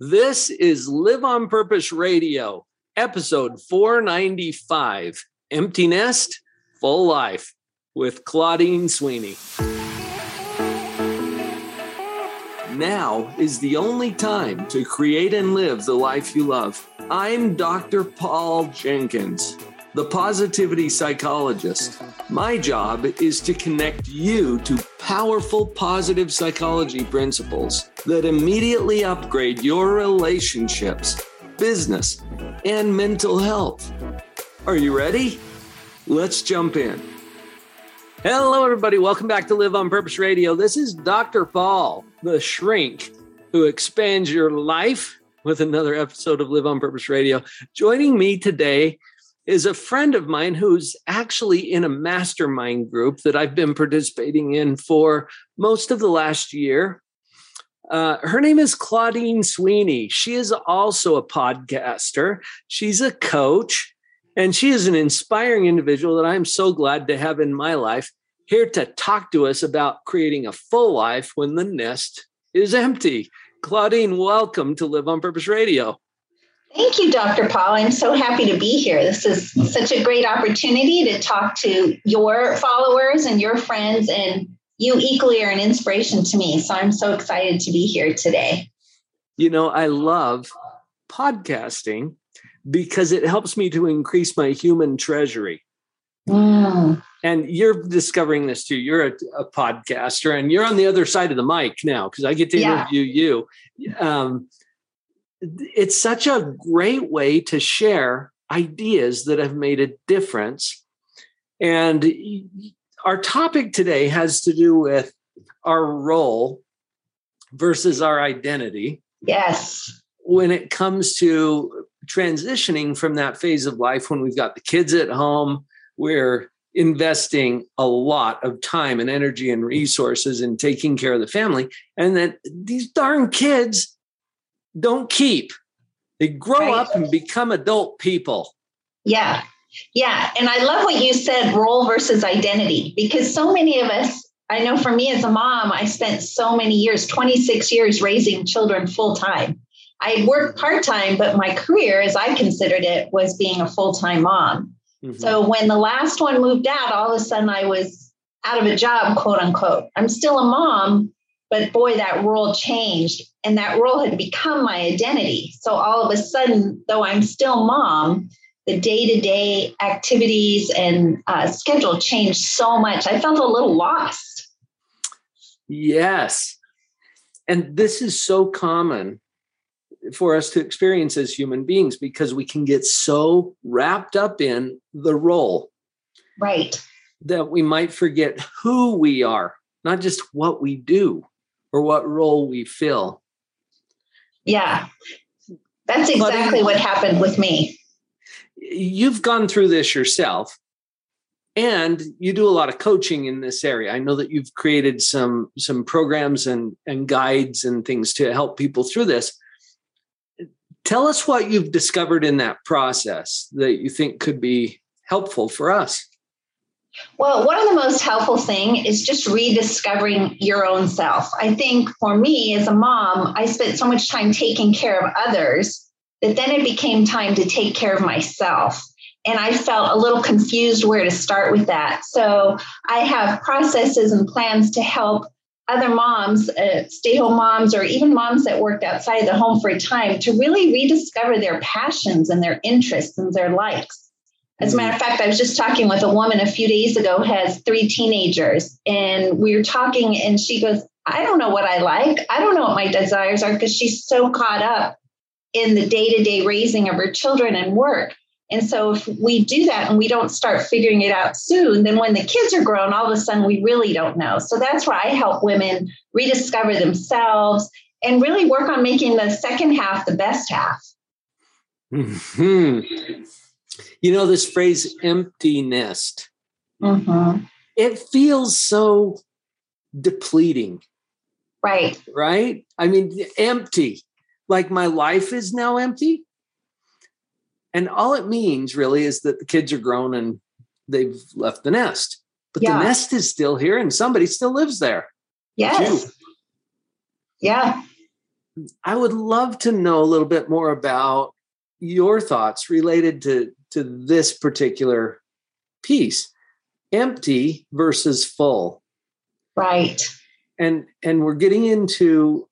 This is Live on Purpose Radio, episode 495 Empty Nest, Full Life with Claudine Sweeney. Now is the only time to create and live the life you love. I'm Dr. Paul Jenkins, the positivity psychologist. My job is to connect you to powerful positive psychology principles that immediately upgrade your relationships, business, and mental health. Are you ready? Let's jump in. Hello, everybody. Welcome back to Live on Purpose Radio. This is Dr. Paul, the shrink who expands your life with another episode of Live on Purpose Radio. Joining me today is a friend of mine who's actually in a mastermind group that I've been participating in for most of the last year. Uh, her name is Claudine Sweeney. She is also a podcaster. She's a coach, and she is an inspiring individual that I'm so glad to have in my life here to talk to us about creating a full life when the nest is empty. Claudine, welcome to Live on Purpose Radio. Thank you, Dr. Paul. I'm so happy to be here. This is such a great opportunity to talk to your followers and your friends, and you equally are an inspiration to me. So I'm so excited to be here today. You know, I love podcasting because it helps me to increase my human treasury. Mm. And you're discovering this too. You're a, a, podcaster and you're on the other side of the mic now because I get to interview yeah. you. Um, it's such a great way to share ideas that have made a difference. And our topic today has to do with our role versus our identity. Yes. When it comes to transitioning from that phase of life when we've got the kids at home, we're investing a lot of time and energy and resources in taking care of the family. And then these darn kids don't keep. They grow right. up and become adult people. Yeah. Yeah. And I love what you said role versus identity because so many of us, I know for me as a mom, I spent so many years, 26 years raising children full time. I worked part time, but my career, as I considered it, was being a full time mom. Mm-hmm. So when the last one moved out, all of a sudden I was out of a job, quote unquote. I'm still a mom, but boy, that role changed and that role had become my identity. So all of a sudden, though I'm still mom, the day to day activities and uh, schedule changed so much. I felt a little lost. Yes. And this is so common for us to experience as human beings because we can get so wrapped up in the role. Right. That we might forget who we are, not just what we do or what role we fill. Yeah, that's exactly what happened with me. You've gone through this yourself and you do a lot of coaching in this area. I know that you've created some some programs and and guides and things to help people through this. Tell us what you've discovered in that process that you think could be helpful for us. Well, one of the most helpful thing is just rediscovering your own self. I think for me as a mom, I spent so much time taking care of others that then it became time to take care of myself. And I felt a little confused where to start with that. So I have processes and plans to help other moms, uh, stay home moms, or even moms that worked outside of the home for a time to really rediscover their passions and their interests and their likes. As a matter of fact, I was just talking with a woman a few days ago, has three teenagers, and we were talking, and she goes, I don't know what I like. I don't know what my desires are because she's so caught up in the day to day raising of her children and work. And so, if we do that and we don't start figuring it out soon, then when the kids are grown, all of a sudden we really don't know. So, that's where I help women rediscover themselves and really work on making the second half the best half. Hmm. You know, this phrase empty nest, mm-hmm. it feels so depleting. Right. Right? I mean, empty. Like my life is now empty. And all it means really is that the kids are grown and they've left the nest. But yeah. the nest is still here and somebody still lives there. Yes. Yeah. I would love to know a little bit more about your thoughts related to, to this particular piece empty versus full. Right. And and we're getting into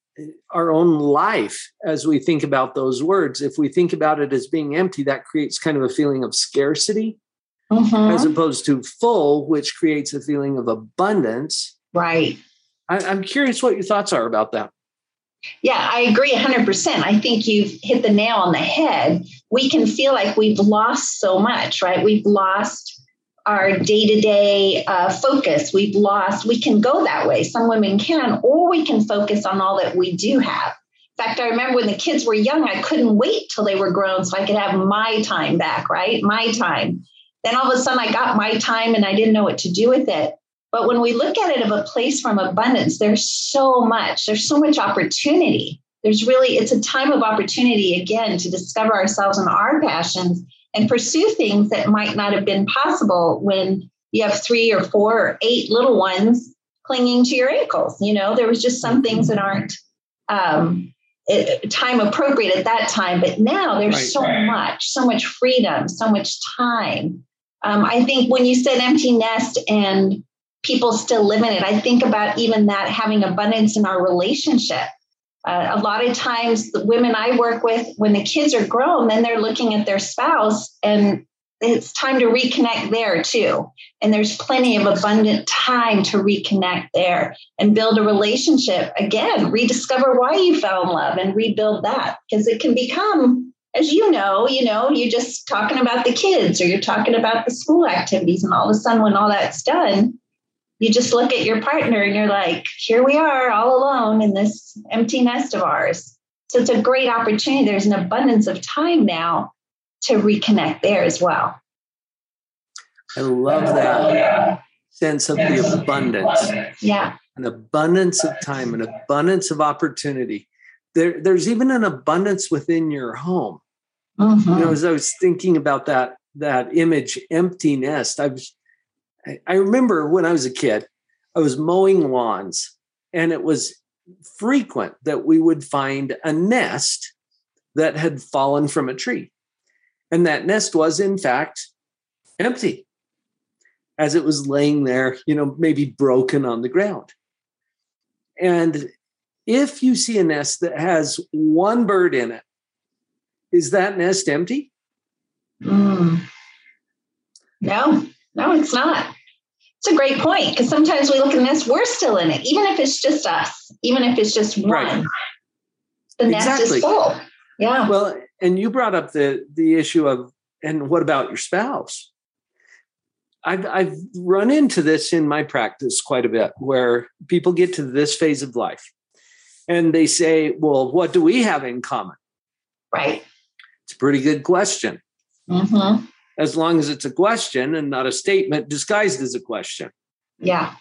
our own life as we think about those words. If we think about it as being empty, that creates kind of a feeling of scarcity mm-hmm. as opposed to full, which creates a feeling of abundance. Right. I, I'm curious what your thoughts are about that. Yeah, I agree 100%. I think you've hit the nail on the head. We can feel like we've lost so much, right? We've lost our day to day focus. We've lost, we can go that way. Some women can, or we can focus on all that we do have. In fact, I remember when the kids were young, I couldn't wait till they were grown so I could have my time back, right? My time. Then all of a sudden I got my time and I didn't know what to do with it. But when we look at it of a place from abundance, there's so much, there's so much opportunity. There's really, it's a time of opportunity again to discover ourselves and our passions and pursue things that might not have been possible when you have three or four or eight little ones clinging to your ankles. You know, there was just some things that aren't um, time appropriate at that time, but now there's right. so much, so much freedom, so much time. Um, I think when you said empty nest and people still live in it, I think about even that having abundance in our relationship. Uh, a lot of times, the women I work with, when the kids are grown, then they're looking at their spouse and it's time to reconnect there too. And there's plenty of abundant time to reconnect there and build a relationship. Again, rediscover why you fell in love and rebuild that because it can become, as you know, you know, you're just talking about the kids or you're talking about the school activities. And all of a sudden, when all that's done, you just look at your partner and you're like, here we are all alone in this empty nest of ours. So it's a great opportunity. There's an abundance of time now to reconnect there as well. I love that sense of the abundance. Yeah. An abundance of time, an abundance of opportunity. There, there's even an abundance within your home. Mm-hmm. You know, as I was thinking about that that image, empty nest, I was I remember when I was a kid, I was mowing lawns, and it was frequent that we would find a nest that had fallen from a tree. And that nest was, in fact, empty as it was laying there, you know, maybe broken on the ground. And if you see a nest that has one bird in it, is that nest empty? Mm. No. No, it's not. It's a great point because sometimes we look at this, we're still in it, even if it's just us, even if it's just one. Right. The nest exactly. is full. Yeah. Well, and you brought up the the issue of, and what about your spouse? I've I've run into this in my practice quite a bit, where people get to this phase of life, and they say, "Well, what do we have in common?" Right. It's a pretty good question. Mm-hmm as long as it's a question and not a statement disguised as a question. Yeah.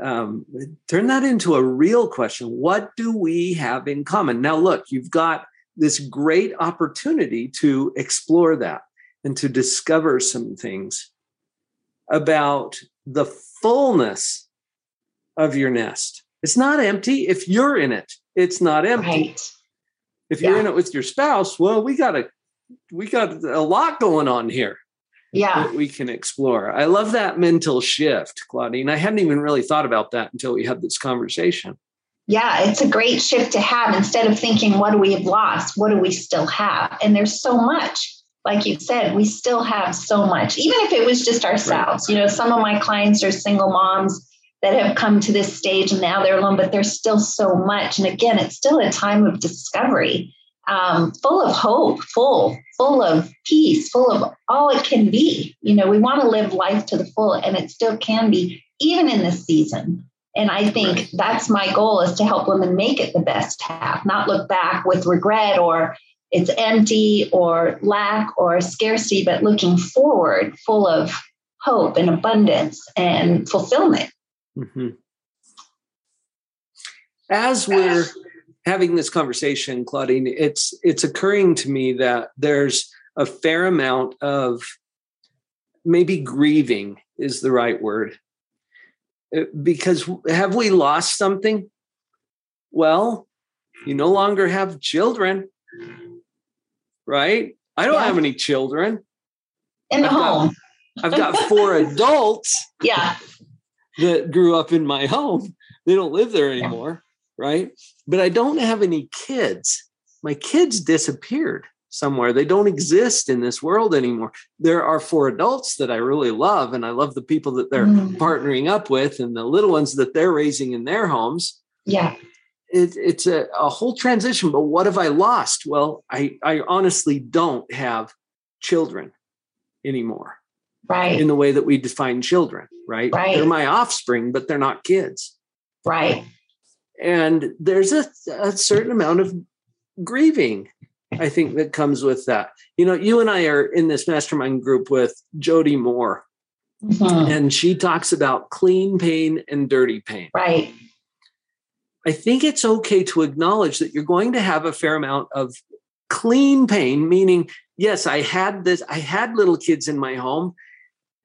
Um, turn that into a real question. What do we have in common? Now, look, you've got this great opportunity to explore that and to discover some things about the fullness of your nest. It's not empty. If you're in it, it's not empty. Right. If you're in it with your spouse, well, we got to we got a lot going on here. Yeah. we can explore. I love that mental shift, Claudine. I hadn't even really thought about that until we had this conversation. Yeah, it's a great shift to have. Instead of thinking, what do we have lost? What do we still have? And there's so much. Like you said, we still have so much, even if it was just ourselves. Right. You know, some of my clients are single moms that have come to this stage and now they're alone, but there's still so much. And again, it's still a time of discovery um, full of hope, full, full of peace, full of all it can be. You know, we want to live life to the full, and it still can be, even in this season. And I think right. that's my goal is to help women make it the best half, not look back with regret or it's empty or lack or scarcity, but looking forward full of hope and abundance and fulfillment. Mm-hmm. As we're having this conversation, Claudine, it's it's occurring to me that there's a fair amount of maybe grieving is the right word. Uh, because have we lost something? Well, You no longer have children, right? I don't yeah. have any children. In the I've home. Got, I've got four adults. Yeah. That grew up in my home. They don't live there anymore. Right? But I don't have any kids. My kids disappeared somewhere. They don't exist in this world anymore. There are four adults that I really love, and I love the people that they're mm. partnering up with and the little ones that they're raising in their homes. Yeah. It, it's a, a whole transition, but what have I lost? Well, I, I honestly don't have children anymore. Right. In the way that we define children, right? Right. They're my offspring, but they're not kids. Right. And there's a, a certain amount of grieving I think that comes with that. You know, you and I are in this mastermind group with Jody Moore, mm-hmm. and she talks about clean pain and dirty pain. Right. I think it's okay to acknowledge that you're going to have a fair amount of clean pain, meaning, yes, I had this, I had little kids in my home,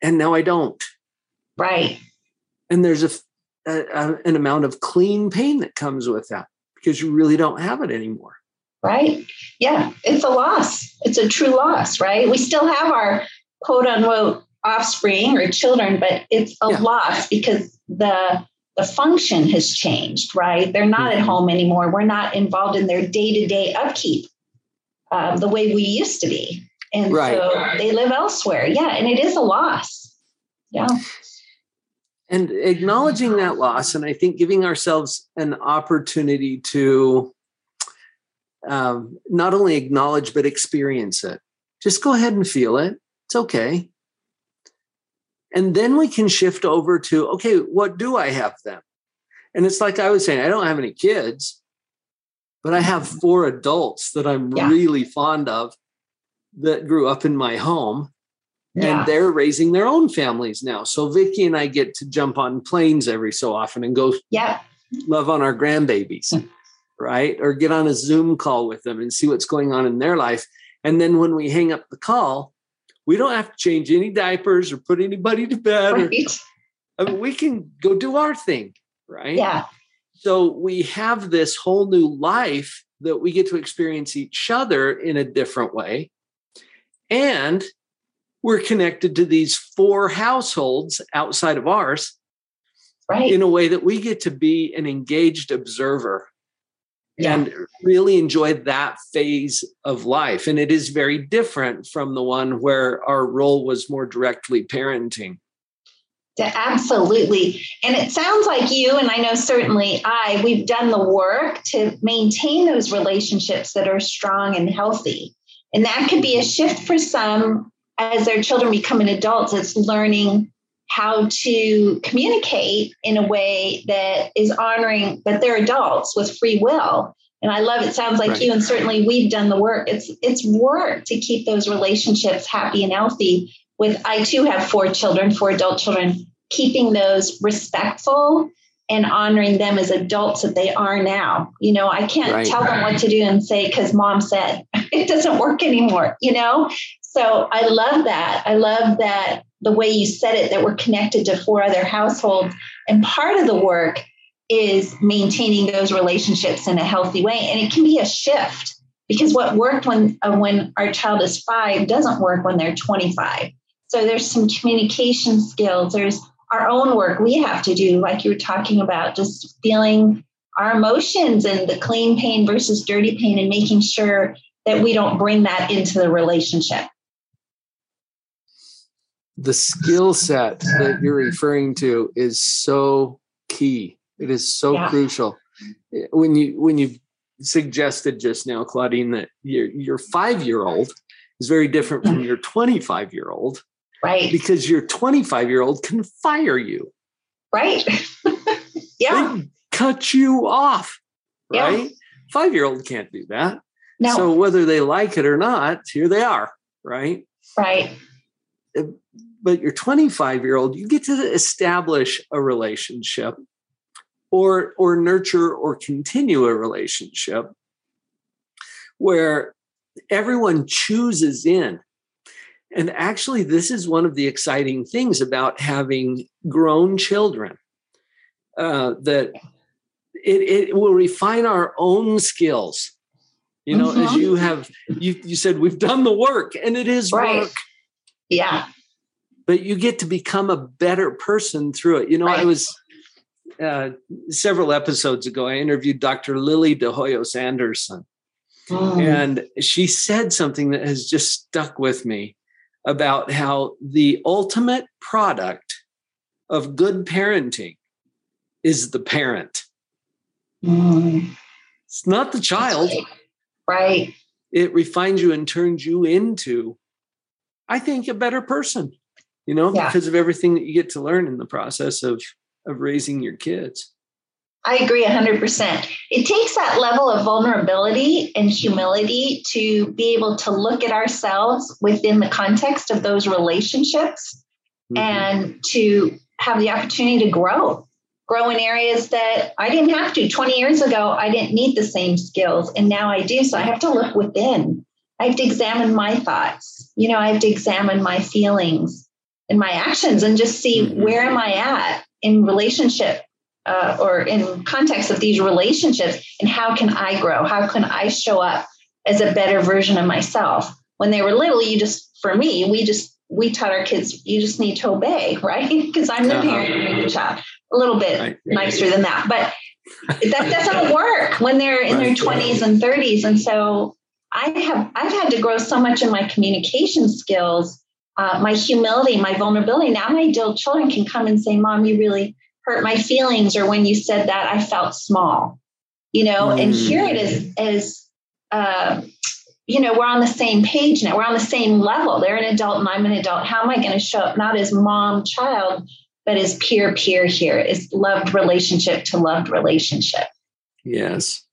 and now I don't. Right. And there's a, a an amount of clean pain that comes with that because you really don't have it anymore right? Yeah, it's a loss. It's a true loss, right? We still have our quote unquote offspring or children, but it's a yeah. loss because the the function has changed, right? They're not at mm-hmm. home anymore. We're not involved in their day to day upkeep uh, the way we used to be. And right. so they live elsewhere. Yeah. And it is a loss. Yeah. And acknowledging that loss, and I think giving ourselves an opportunity to um, not only acknowledge but experience it. Just go ahead and feel it. It's okay. And then we can shift over to okay, what do I have then? And it's like I was saying, I don't have any kids, but I have four adults that I'm yeah. really fond of that grew up in my home. Yeah. And they're raising their own families now. So Vicky and I get to jump on planes every so often and go yeah. love on our grandbabies right? Or get on a Zoom call with them and see what's going on in their life. And then when we hang up the call, we don't have to change any diapers or put anybody to bed. Right. Or, I mean, we can go do our thing, right? Yeah. So we have this whole new life that we get to experience each other in a different way. And we're connected to these four households outside of ours right. in a way that we get to be an engaged observer yeah. and really enjoy that phase of life. And it is very different from the one where our role was more directly parenting. Absolutely. And it sounds like you, and I know certainly I, we've done the work to maintain those relationships that are strong and healthy. And that could be a shift for some as their children become adults. It's learning how to communicate in a way that is honoring that they're adults with free will and i love it sounds like right. you and certainly we've done the work it's it's work to keep those relationships happy and healthy with i too have four children four adult children keeping those respectful and honoring them as adults that they are now you know i can't right. tell them what to do and say because mom said it doesn't work anymore you know so i love that i love that the way you said it that we're connected to four other households. And part of the work is maintaining those relationships in a healthy way. And it can be a shift because what worked when uh, when our child is five doesn't work when they're 25. So there's some communication skills. There's our own work we have to do, like you were talking about, just feeling our emotions and the clean pain versus dirty pain and making sure that we don't bring that into the relationship the skill set that you're referring to is so key. It is so yeah. crucial. When you when you suggested just now, Claudine, that your your five year old is very different from your 25 year old. Right. Because your 25 year old can fire you. Right. yeah. They cut you off. Right. Yeah. Five year old can't do that. No. So whether they like it or not, here they are. Right. Right uh, but your 25 year old you get to establish a relationship or or nurture or continue a relationship where everyone chooses in and actually this is one of the exciting things about having grown children uh, that it, it will refine our own skills. You know, mm-hmm. as you have you you said we've done the work and it is right. work. Yeah. But you get to become a better person through it. You know, right. I was uh, several episodes ago, I interviewed Dr. Lily DeHoyos Anderson. Mm. And she said something that has just stuck with me about how the ultimate product of good parenting is the parent. Mm. It's not the child. Right. right. It refines you and turns you into, I think, a better person, you know, yeah. because of everything that you get to learn in the process of, of raising your kids. I agree 100%. It takes that level of vulnerability and humility to be able to look at ourselves within the context of those relationships mm-hmm. and to have the opportunity to grow. Grow in areas that I didn't have to. 20 years ago, I didn't need the same skills, and now I do. So I have to look within. I have to examine my thoughts. You know, I have to examine my feelings and my actions and just see mm-hmm. where am I at in relationship uh, or in context of these relationships and how can i grow how can i show up as a better version of myself when they were little you just for me we just we taught our kids you just need to obey right because i'm the uh-huh. parent you're the child a little bit right. nicer than that but that doesn't work when they're in their 20s and 30s and so i have i've had to grow so much in my communication skills uh, my humility my vulnerability. Now my adult children can come and say mom you really hurt my feelings or when you said that i felt small you know? Mm. and here it is as uh, you know we're on the same page now. We're on the same level. They're an adult and i'm an adult. How am i going to show up? Not as mom child but as peer peer here is loved relationship to loved relationship. Yes.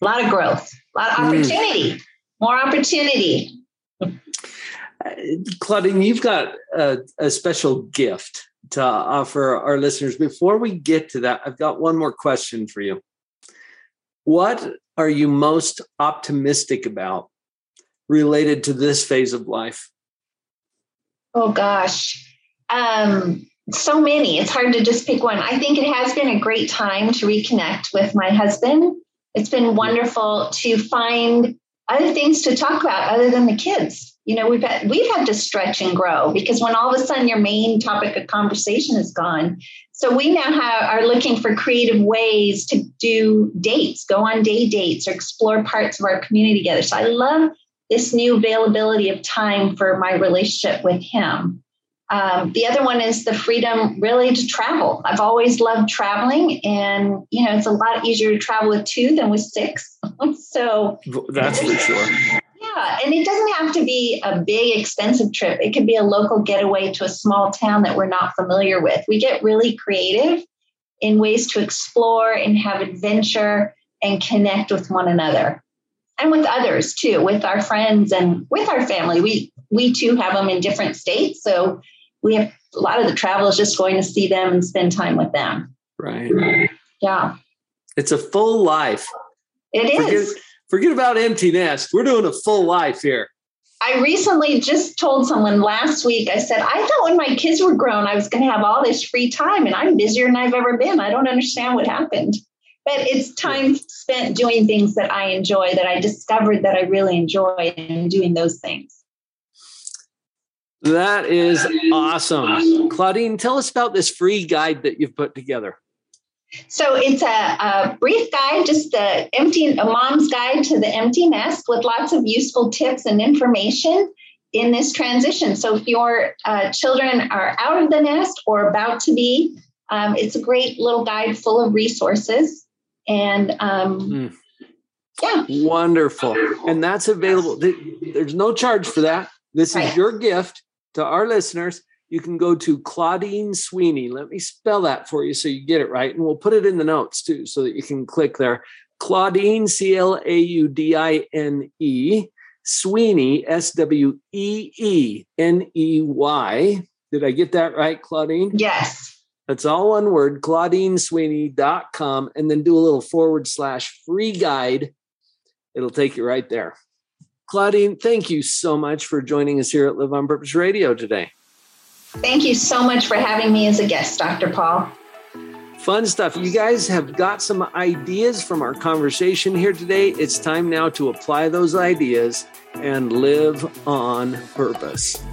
A lot of growth a lot of mm. opportunity mm. more opportunity Claudine, you've got a, a special gift to offer our listeners. Before we get to that, I've got one more question for you. What are you most optimistic about related to this phase of life? Oh gosh. Um, so many. It's hard to just pick one. I think it has been a great time to reconnect with my husband. It's been wonderful to find other things to talk about other than the kids you know we've had we've had to stretch and grow because when all of a sudden your main topic of conversation is gone. So we now have, are looking for creative ways to do dates go on day dates or explore parts of our community together. So i love this new availability of time for my relationship with him. Um, the other one is the freedom really to travel. I've always loved traveling and you know it's a lot easier to travel with two than with six. So that's for sure yeah, and it doesn't have to be a big, expensive trip. It could be a local getaway to a small town that we're not familiar with. We get really creative in ways to explore and have adventure and connect with one another and with others too, with our friends and with our family. We we too have them in different states, so we have a lot of the travel is just going to see them and spend time with them. Right. Yeah. It's a full life. It is. Forget, Forget about empty nest. We're doing a full life here. I recently just told someone last week, I said, I thought when my kids were grown, I was going to have all this free time and I'm busier than I've ever been. I don't understand what happened. But it's time spent doing things that I enjoy, that I discovered that I really enjoy and doing those things. That is awesome. Claudine, tell us about this free guide that you've put together. So it's a, a, brief guide, just the empty a mom's guide to the empty nest with lots of useful tips and information in this transition. So if your uh, children are out of the nest or about to be, um, it's a great little guide full of resources. And um, mm. yeah, wonderful. And that's available. There's no charge for that. This is right. your gift to our listeners you can go to Claudine Sweeney. Let me spell that for you so you get it right. And we'll put it in the notes too so that you can click there. Claudine, C L A U D I N E, Sweeney, S W E E N E Y. Did I get that right, Claudine? Yes. That's all one word, claudinesweeney.com, and then do a little forward slash free guide. It'll take you right there. Claudine, thank you so much for joining us here at Live on Purpose Radio today. Thank you so much for having me as a guest, Dr. Paul. Fun stuff. You guys have got some ideas from our conversation here today. It's time now to apply those ideas and live on purpose.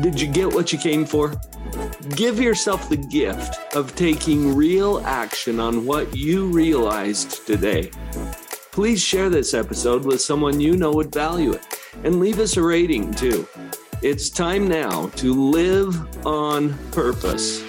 Did you get what you came for? Give yourself the gift of taking real action on what you realized today. Please share this episode with someone you know would value it and leave us a rating too. It's time now to live on purpose.